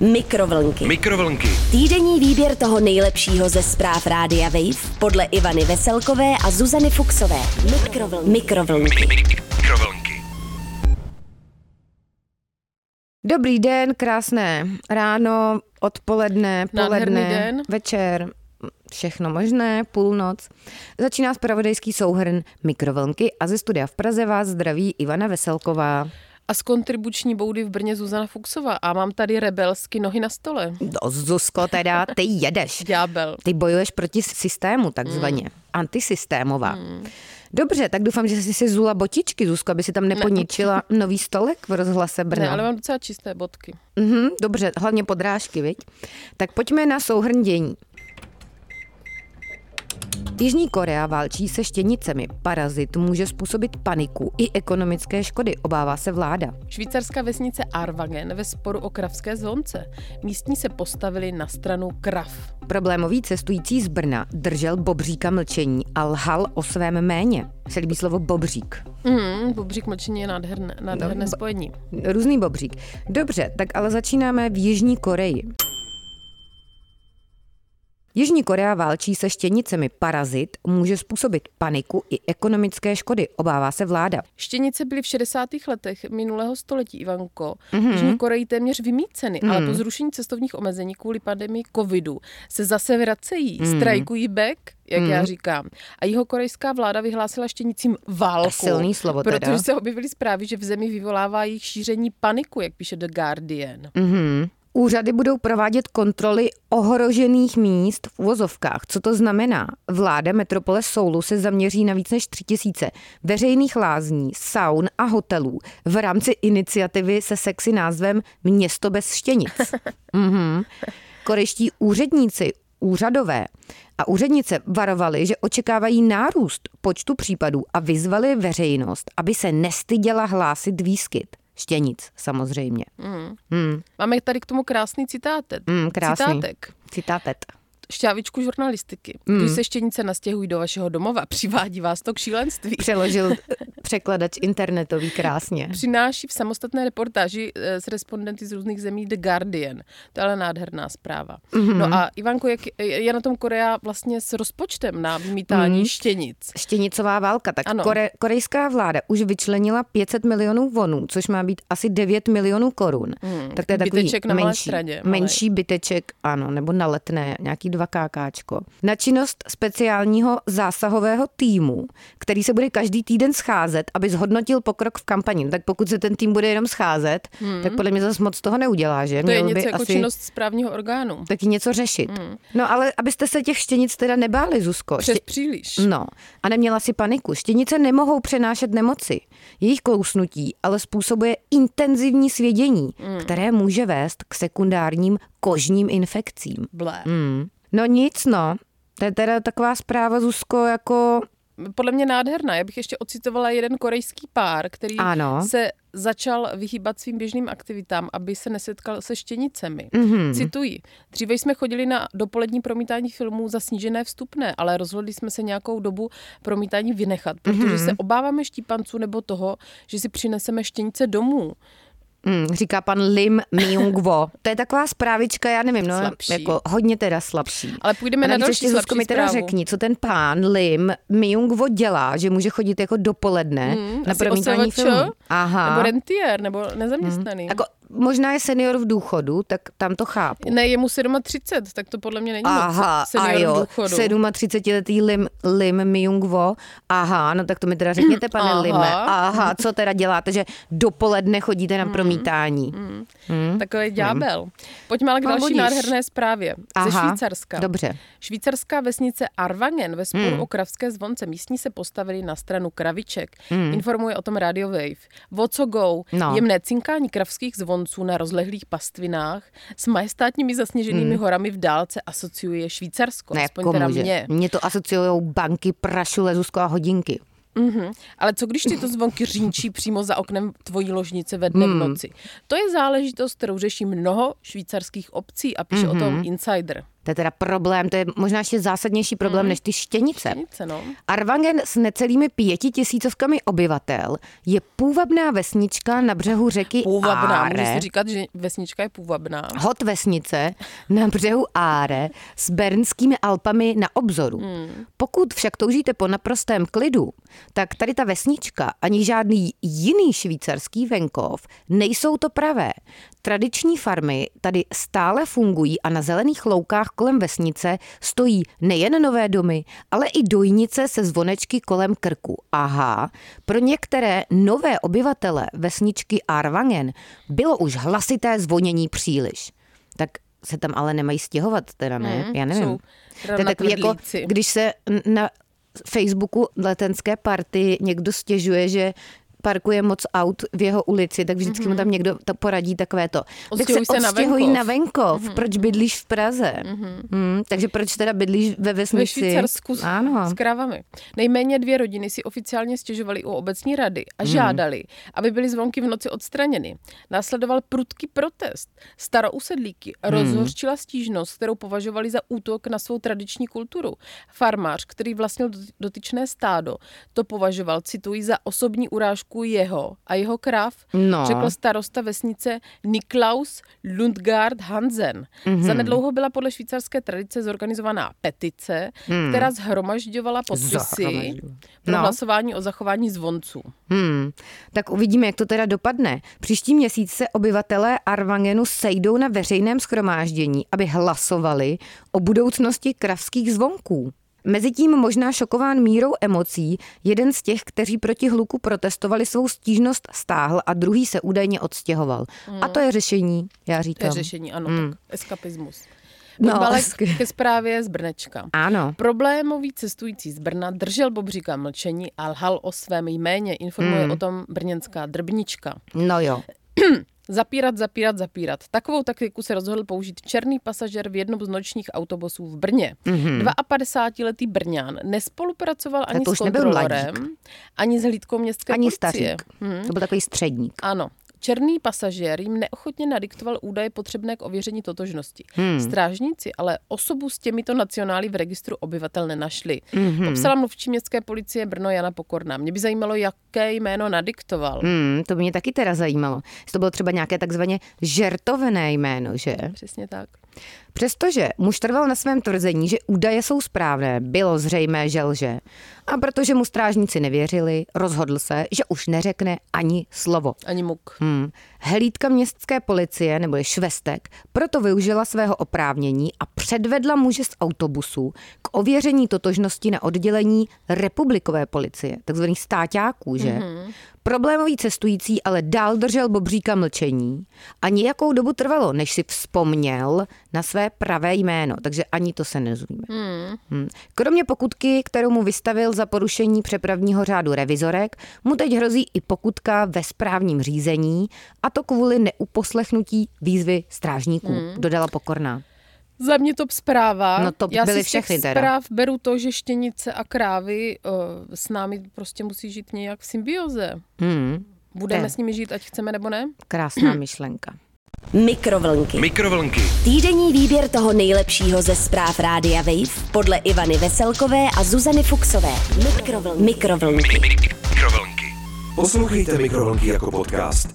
Mikrovlnky. Mikrovlnky. Týdenní výběr toho nejlepšího ze zpráv Rádia Wave podle Ivany Veselkové a Zuzany Fuxové. Mikrovlnky. Mikrovlnky. Mikrovlnky. Dobrý den, krásné ráno, odpoledne, poledne, den. večer, všechno možné, půlnoc. Začíná spravodajský souhrn Mikrovlnky a ze studia v Praze vás zdraví Ivana Veselková. A z kontribuční boudy v Brně Zuzana Fuxová. A mám tady rebelsky nohy na stole. No, Zuzko, teda, ty jedeš. Ďábel. Ty bojuješ proti systému, takzvaně. Hmm. Antisystémová. Dobře, tak doufám, že jsi si zula botičky, Zuzko, aby si tam neponičila nový stolek v rozhlase Brno. Ne, ale mám docela čisté bodky. Mhm, dobře, hlavně podrážky, viď? Tak pojďme na souhrn dění. Jižní Korea válčí se štěnicemi. Parazit může způsobit paniku i ekonomické škody, obává se vláda. Švýcarská vesnice Arvagen ve sporu o kravské zvonce. Místní se postavili na stranu krav. Problémový cestující z Brna držel bobříka mlčení a lhal o svém méně. Se líbí slovo bobřík. Mm, bobřík mlčení je nádherné, nádherné No, spojení. Různý bobřík. Dobře, tak ale začínáme v Jižní Koreji. Jižní Korea válčí se štěnicemi. Parazit může způsobit paniku i ekonomické škody, obává se vláda. Štěnice byly v 60. letech minulého století, Ivanko. Mhm. Mm-hmm. Jižní Koreji téměř vymíceny, mm. ale po zrušení cestovních omezení kvůli pandemii covidu se zase vracejí, Mhm. mm. strajkují back, jak mm. já říkám. A jeho korejská vláda vyhlásila štěnicím válku. Silný slovo teda. Protože se objevily zprávy, že v zemi vyvolává jejich šíření paniku, jak píše The Guardian. Mhm. Úřady budou provádět kontroly ohrožených míst v uvozovkách. Co to znamená? Vláda metropole Soulu se zaměří na víc než 3000 veřejných lázní, saun a hotelů v rámci iniciativy se sexy názvem Město bez štěnic. mhm. Korejští úředníci úřadové a úřednice varovali, že očekávají nárůst počtu případů a vyzvali veřejnost, aby se nestyděla hlásit výskyt. Štěnic, samozřejmě. Mm. Hmm. Máme tady k tomu krásný citátek. Mm, krásný. Citátek. Citátet. Šťávičku žurnalistiky. Mm. Když se štěnice nastěhují do vašeho domova, přivádí vás to k šílenství. Přeložil překladač internetový krásně. Přináší v samostatné reportáži eh, s respondenty z různých zemí The Guardian. To je ale nádherná zpráva. Mhm. Mm-hmm. No a Ivanko, jak je na tom Korea vlastně s rozpočtem na vymítání mm. štěnic? Štěnicová válka. Tak Ano. kore, korejská vláda už vyčlenila 500 milionů vonů, což má být asi 9 milionů korun. Hmm, tak to je takový byteček na Malé menší, malej. menší byteček, ano, nebo na letné, nějaký 2 kákáčko. Na činnost speciálního zásahového týmu, který se bude každý týden scházet, aby zhodnotil pokrok v kampani. Tak pokud se ten tým bude jenom scházet, tak podle mě zase moc toho neudělá, že? Hmm. To je Měl by něco jako asi... činnost správního orgánu. taky něco řešit. Hmm. No ale abyste se těch štěnic teda nebáli, Zuzko. Přes Ště- příliš. No, a neměla si paniku. Štěnice nemohou přenášet nemoci. Jejich kousnutí ale způsobuje intenzivní svědění, Hmm. které může vést k sekundárním kožním infekcím. Blé. Hmm. No nic, no. To je teda taková zpráva, Zuzko, jako... podle mě nádherná. Já bych ještě ocitovala jeden korejský pár, který Ano. se začal vyhýbat svým běžným aktivitám, aby se nesetkal se štěnicemi. Mhm. Cituji. Dříve jsme chodili na dopolední promítání filmů za snížené vstupné, ale rozhodli jsme se nějakou dobu promítání vynechat, protože Mhm. se obáváme štípanců nebo toho, že si přineseme štěnice domů. Hmm, říká pan Lim Myung-wo. To je taková zprávička, já nevím, no, Slabší. jako hodně teda slabší. Ale půjdeme A na další ještě, Zuzko, slabší mi teda zprávu. řekni, co ten pán Lim Myung-wo dělá, že může chodit jako dopoledne Hmm, na promítání filmu. Aha. Nebo rentier, nebo nezaměstnaný. Jako, možná je senior v důchodu, tak tam to chápu. Ne, je mu 37, tak to podle mě není Aha, moc senior a jo, v důchodu. 37-letý Lim, Lim Myung-wo. Aha, no tak to mi teda řekněte, pane Aha. Lime. Aha, co teda děláte, že dopoledne chodíte na promítání? Hmm? Takový ďábel. Pojďme ale k další budíš. nádherné zprávě. Ze Aha, Švýcarska. Dobře. Švýcarská vesnice Arvangen ve sporu Hmm. o kravské zvonce místní se postavili na stranu kraviček. Informuje o tom Radio Wave. O co go? No. Jemné cinkání kravských zvonců na rozlehlých pastvinách s majestátními zasněženými horami v dálce asociuje Švýcarsko. Ne, aspoň komu, teda že? mě. Mě to asociují banky, prašule, Zuzko a hodinky. Mhm. Ale co když tyto zvonky řínčí přímo za oknem tvojí ložnice ve dne Hmm. v noci? To je záležitost, kterou řeší mnoho švýcarských obcí a píše Mhm. o tom Insider. To je teda problém, to je možná ještě zásadnější problém Mhm. než ty štěnice. Štěnice, no. Arvangen s necelými pěti tisícovkami obyvatel je půvabná vesnička na břehu řeky Půvabná, Áre. můžeš si říkat, že vesnička je půvabná. Hot vesnice na břehu Áre s Bernskými Alpami na obzoru. Hmm. Pokud však toužíte po naprostém klidu, tak tady ta vesnička ani žádný jiný švýcarský venkov nejsou to pravé. Tradiční farmy tady stále fungují a na zelených loukách kolem vesnice stojí nejen nové domy, ale i dojnice se zvonečky kolem krku. Aha, pro některé nové obyvatele vesničky Arvangen bylo už hlasité zvonění příliš. Tak se tam ale nemají stěhovat, teda ne? Mm, Já nevím. to je takový jako, když se na Facebooku letenské party někdo stěžuje, že parkuje moc aut v jeho ulici, tak vždycky mu tam někdo to poradí takové to. Tak se se na venkov. na venkov. Proč bydlíš v Praze? Hmm, takže proč teda bydlíš ve vesnici? Ve Švýcarsku s, Ano. s krávami. Nejméně dvě rodiny si oficiálně stěžovaly u obecní rady a Hmm. žádali, aby byly zvonky v noci odstraněny. Následoval prudký protest. Starousedlíky Hmm. rozhořčila stížnost, kterou považovali za útok na svou tradiční kulturu. Farmář, který vlastnil dot- dotyčné stádo, to považoval, cituji, za osobní urážku jeho a jeho kráv, No. řekl starosta vesnice Niklaus Lundgaard Hansen. Mhm. Mm-hmm. Zanedlouho byla podle švýcarské tradice zorganizovaná petice, mm. která zhromažďovala podpisy Zahromažďovala. pro No. hlasování o zachování zvonců. Hmm, tak uvidíme, jak to teda dopadne. Příští měsíc se obyvatelé Arvangenu sejdou na veřejném schromáždění, aby hlasovali o budoucnosti kravských zvonků. Mezitím možná šokován mírou emocí, jeden z těch, kteří proti hluku protestovali, svou stížnost stáhl a druhý se údajně odstěhoval. A to je řešení, já To říkám. je řešení, ano, mm. tak eskapismus. No, ke zprávě z Brnečka. Ano. Problémový cestující z Brna držel Bobříka mlčení a lhal o svém jméně, informuje Hmm. o tom brněnská drbnička. No jo. Zapírat, zapírat, zapírat. Takovou taktiku se rozhodl použít černý pasažer v jednom z nočních autobusů v Brně. Mm-hmm. 52-letý Brňan nespolupracoval ani s kontrolorem, ani s hlídkou městské Ani policie. stařík. Hm. To byl takový středník. Ano. Černý pasažér jim neochotně nadiktoval údaje potřebné k ověření totožnosti. Hmm. Strážníci ale osobu s těmito nacionály v registru obyvatel nenašli. Hmm. Popsala mluvčí městské policie Brno Jana Pokorná. Mě by zajímalo, jaké jméno nadiktoval. Hmm, to mě taky teda zajímalo. Jestli to bylo třeba nějaké takzvaně žertovné jméno, že? Přesně tak. Přestože muž trval na svém tvrzení, že údaje jsou správné, bylo zřejmé, že lže. A protože mu strážníci nevěřili, rozhodl se, že už neřekne ani slovo. Ani muk. Hmm. Hlídka městské policie, nebo švestek, proto využila svého oprávnění a předvedla muže z autobusu k ověření totožnosti na oddělení republikové policie, takzvaných stáťáků, že? Mm-hmm. Problémový cestující ale dál držel Bobříka mlčení a nějakou dobu trvalo, než si vzpomněl na své pravé jméno, takže ani to se nezvíme. Hmm. Hmm. Kromě pokutky, kterou mu vystavil za porušení přepravního řádu revizorek, mu teď hrozí i pokutka ve správním řízení, a to kvůli neuposlechnutí výzvy strážníků, hmm. dodala Pokorná. Za mě top zpráva. No top Já byly si z těch všechny teda. zpráv beru to, že štěnice a krávy uh, s námi prostě musí žít nějak v symbioze. Hmm. Budeme To s nimi žít, ať chceme nebo ne? Krásná myšlenka. Mikrovlnky. Mikrovlnky. Týdenní výběr toho nejlepšího ze zpráv Rádia Wave podle Ivany Veselkové a Zuzany Fuxové. Mikrovlnky. Mikrovlnky. Mikrovlnky. Poslouchejte Mikrovlnky jako podcast.